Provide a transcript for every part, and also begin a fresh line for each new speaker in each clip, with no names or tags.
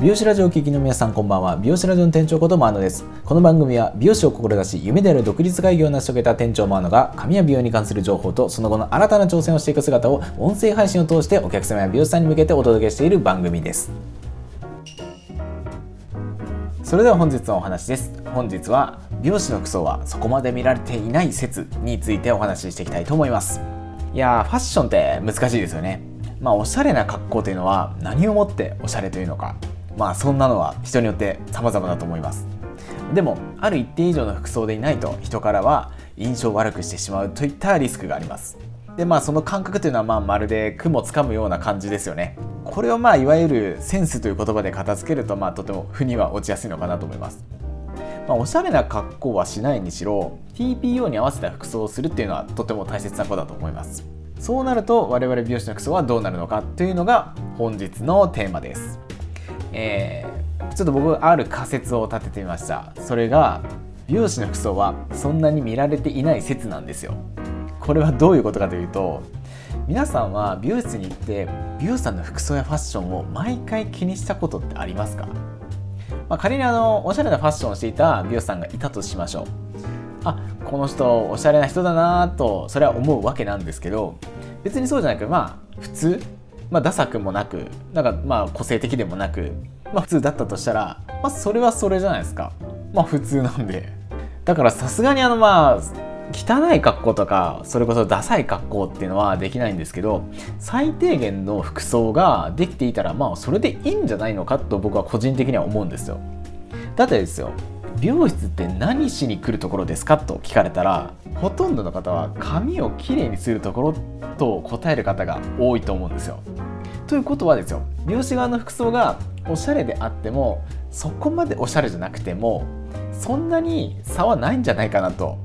美容師ラジオを聴きの皆さんこんばんは。美容師ラジオの店長ことマーノです。この番組は美容師を志し夢である独立会議を成し遂げた店長マーノが髪や美容に関する情報とその後の新たな挑戦をしていく姿を音声配信を通してお客様や美容師さんに向けてお届けしている番組です。それでは本日のお話です。本日は美容師の服装はそこまで見られていない説についてお話ししていきたいと思います。いやファッションって難しいですよね。まあおしゃれな格好というのは何をもっておしゃれというのか。まあそんなのは人によって様々だと思います。でもある一定以上の服装でいないと人からは印象を悪くしてしまうといったリスクがあります。でまあその感覚というのはまあまるで雲つかむような感じですよね。これをまあいわゆるセンスという言葉で片付けるとまあとても負には落ちやすいのかなと思います。まあ、おしゃれな格好はしないにしろ TPO に合わせた服装をするっていうのはとても大切なことだと思います。そうなると我々美容師の服装はどうなるのかというのが本日のテーマです。えー、ちょっと僕ある仮説を立ててみました。それが美容師の服装はそんなに見られていない説なんですよ。これはどういうことかというと皆さんは美容室に行って美容師さんの服装やファッションを毎回気にしたことってありますか、まあ、仮にあのおしゃれなファッションをしていた美容師さんがいたとしましょう。あこの人おしゃれな人だなとそれは思うわけなんですけど別にそうじゃなくまあ普通まあ、ダサくもなくなんかまあ個性的でもなく、まあ、普通だったとしたら、まあ、それはそれじゃないですか。まあ普通なんで。だからさすがにあのまあ汚い格好とかそれこそダサい格好っていうのはできないんですけど最低限の服装ができていたらまあそれでいいんじゃないのかと僕は個人的には思うんですよ。だってですよ美容室って何しに来るところですかと聞かれたらほとんどの方は髪をきれいにするところと答える方が多いと思うんですよ。ということはですよ美容師側の服装がおしゃれであってもそこまでおしゃれじゃなくてもそんなに差はないんじゃないかなと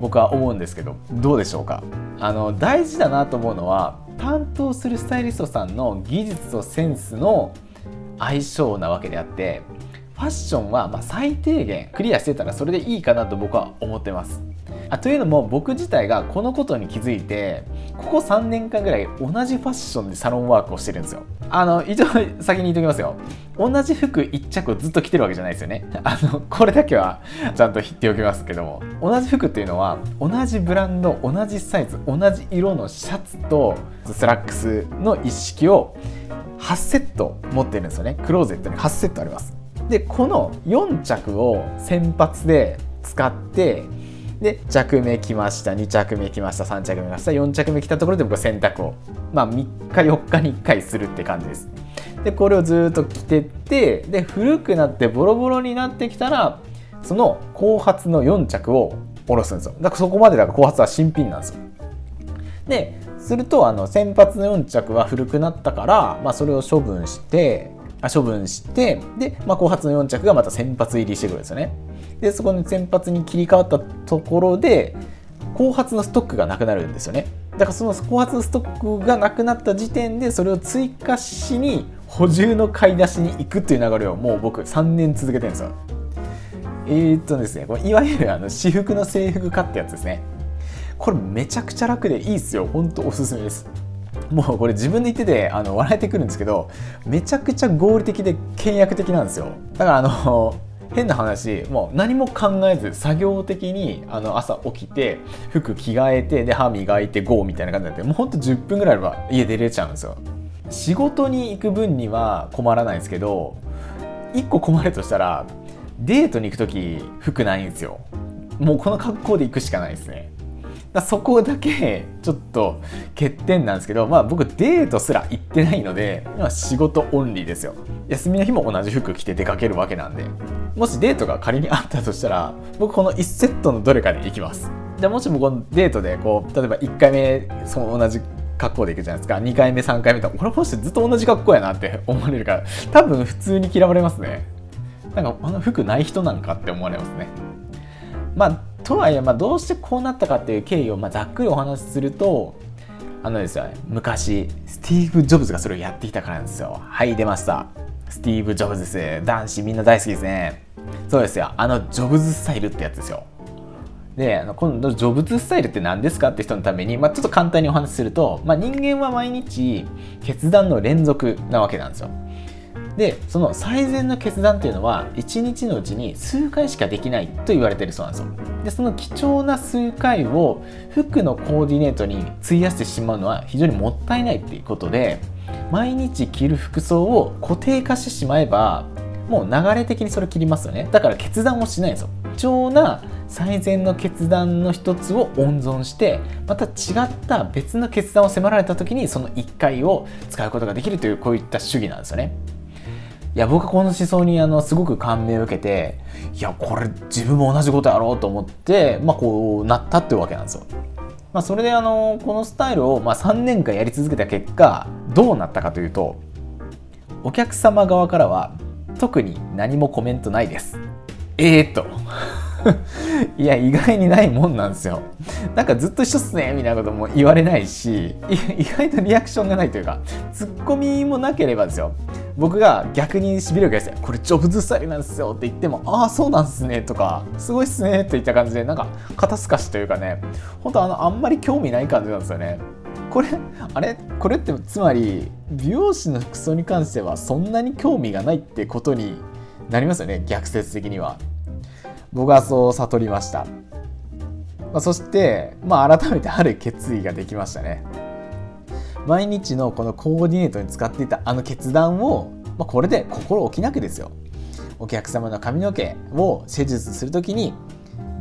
僕は思うんですけどどうでしょうか？あの大事だなと思うのは担当するスタイリストさんの技術とセンスの相性なわけであってファッションはま最低限クリアしてたらそれでいいかなと僕は思ってます。あというのも僕自体がこのことに気づいてここ3年間ぐらい同じファッションでサロンワークをしてるんですよ。あの一応先に言っておきますよ。同じ服1着をずっと着てるわけじゃないですよね。あのこれだけはちゃんと言っておきますけども。同じ服っていうのは同じブランド同じサイズ同じ色のシャツとスラックスの一式を8セット持ってるんですよね。クローゼットに8セットあります。でこの4着を先発で使ってで着目きました2着目きました3着目きました4着目きたところで僕は洗濯をまあ3日4日に1回するって感じです。でこれをずっと着てってで古くなってボロボロになってきたらその後発の4着を下ろすんですよ。だからそこまでだから後発は新品なんですよ。でするとあの先発の4着は古くなったから、まあ、それを処分して処分してで、まあ、後発の4着がまた先発入りしてくるんですよね。でそこに先発に切り替わったところで後発のストックがなくなるんですよね。だからその後発のストックがなくなった時点でそれを追加しに補充の買い出しに行くっていう流れをもう僕3年続けてるんですよ。えー、っとですねこれいわゆるあの私服の制服化ってやつですね。これめちゃくちゃ楽でいいっすよ。ほんとおすすめです。もうこれ自分で言っててあの笑えてくるんですけどめちゃくちゃ合理的で倹約的なんですよ。だからあの 変な話もう何も考えず作業的にあの朝起きて服着替えてで歯磨いて GO みたいな感じになってもうほんと10分ぐらいあれば家出れちゃうんですよ。仕事に行く分には困らないですけど1個困るとしたらデートに行く時服ないんですよ。もうこの格好で行くしかないですね。そこだけちょっと欠点なんですけど、まあ、僕デートすら行ってないので、まあ、仕事オンリーですよ。休みの日も同じ服着て出かけるわけなんで。もしデートが仮にあったとしたら僕この1セットのどれかで行きます。じゃあもしもこのデートでこう例えば1回目その同じ格好で行くじゃないですか。2回目3回目とこれもしずっと同じ格好やなって 思われるから多分普通に嫌われますね。なんかあの服ない人なんかって思われますね。まあとはいえ、まあ、どうしてこうなったかっていう経緯を、まあ、ざっくりお話しするとあのですよ昔スティーブ・ジョブズがそれをやってきたからなんですよ。はい出ました。スティーブ・ジョブズです男子みんな大好きですね。そうですよ。あのジョブズスタイルってやつですよ。であの今度ジョブズスタイルって何ですかって人のために、まあ、ちょっと簡単にお話しすると、まあ、人間は毎日決断の連続なわけなんですよ。でその最善の決断っていうのは1日のうちに数回しかできないと言われてるそうなんですよ。でその貴重な数回を服のコーディネートに費やしてしまうのは非常にもったいないっていうことで毎日着る服装を固定化してしまえばもう流れ的にそれ切りますよね。だから決断をしないんですよ。貴重な最善の決断の一つを温存してまた違った別の決断を迫られた時にその1回を使うことができるというこういった主義なんですよね。いや僕はこの思想にあのすごく感銘を受けていやこれ自分も同じことやろうと思ってまあこうなったっていうわけなんですよまあ、それであのこのスタイルをま3年間やり続けた結果どうなったかというとお客様側からは特に何もコメントないです。えー、っと いや意外にないもんなんですよ。なんかずっと一緒っすねみたいなことも言われないし意外とリアクションがないというかツッコミもなければですよ僕が逆にしびれるわけですよ。これジョブズスタイルなんですよって言ってもああそうなんすねとかすごいっすねっていった感じでなんか肩透かしというかね本当あのあんまり興味ない感じなんですよね。これあれ？これってつまり美容師の服装に関してはそんなに興味がないってことになりますよね逆説的には僕はそう悟りました、まあ、そしてまあ改めてある決意ができましたね。毎日のこのコーディネートに使っていたあの決断を、まあ、これで心置きなくですよ。お客様の髪の毛を施術する時に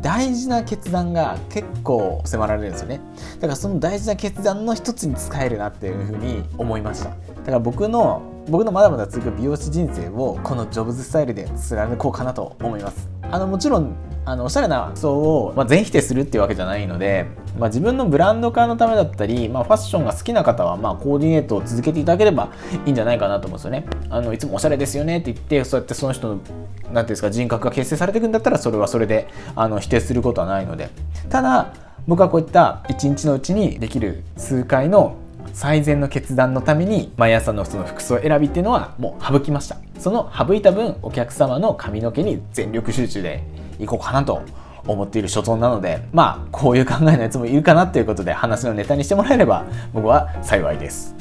大事な決断が結構迫られるんですよね。だからその大事な決断の一つに使えるなっていうふうに思いました。だから僕の僕のまだまだ続く美容師人生をこのジョブズスタイルで貫こうかなと思いますあのもちろんあのおしゃれな服装を、まあ、全否定するっていうわけじゃないので、まあ、自分のブランド化のためだったり、まあ、ファッションが好きな方は、まあ、コーディネートを続けていただければいいんじゃないかなと思うんですよね。あのいつもおしゃれですよねって言ってそうやってその人のなんていうんですか人格が形成されていくんだったらそれはそれであの否定することはないのでただ僕はこういった一日のうちにできる数回の最善の決断のために毎朝のその服装選びっていうのはもう省きましたその省いた。分お客様の髪の毛に全力集中でいこうかなと思っている所存なのでまあこういう考えのやつもいるかなということで話のネタにしてもらえれば僕は幸いです。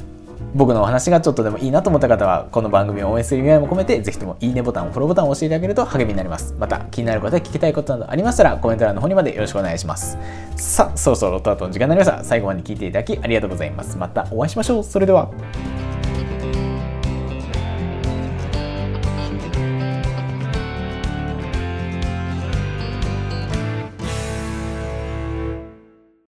僕のお話がちょっとでもいいなと思った方はこの番組を応援する意味合いも込めてぜひともいいねボタンフォローボタンを押していただけると励みになります。また気になることや聞きたいことなどありましたらコメント欄の方にまでよろしくお願いします。さあそろそろロットアウトの時間になりました。最後まで聞いていただきありがとうございます。またお会いしましょう。それでは。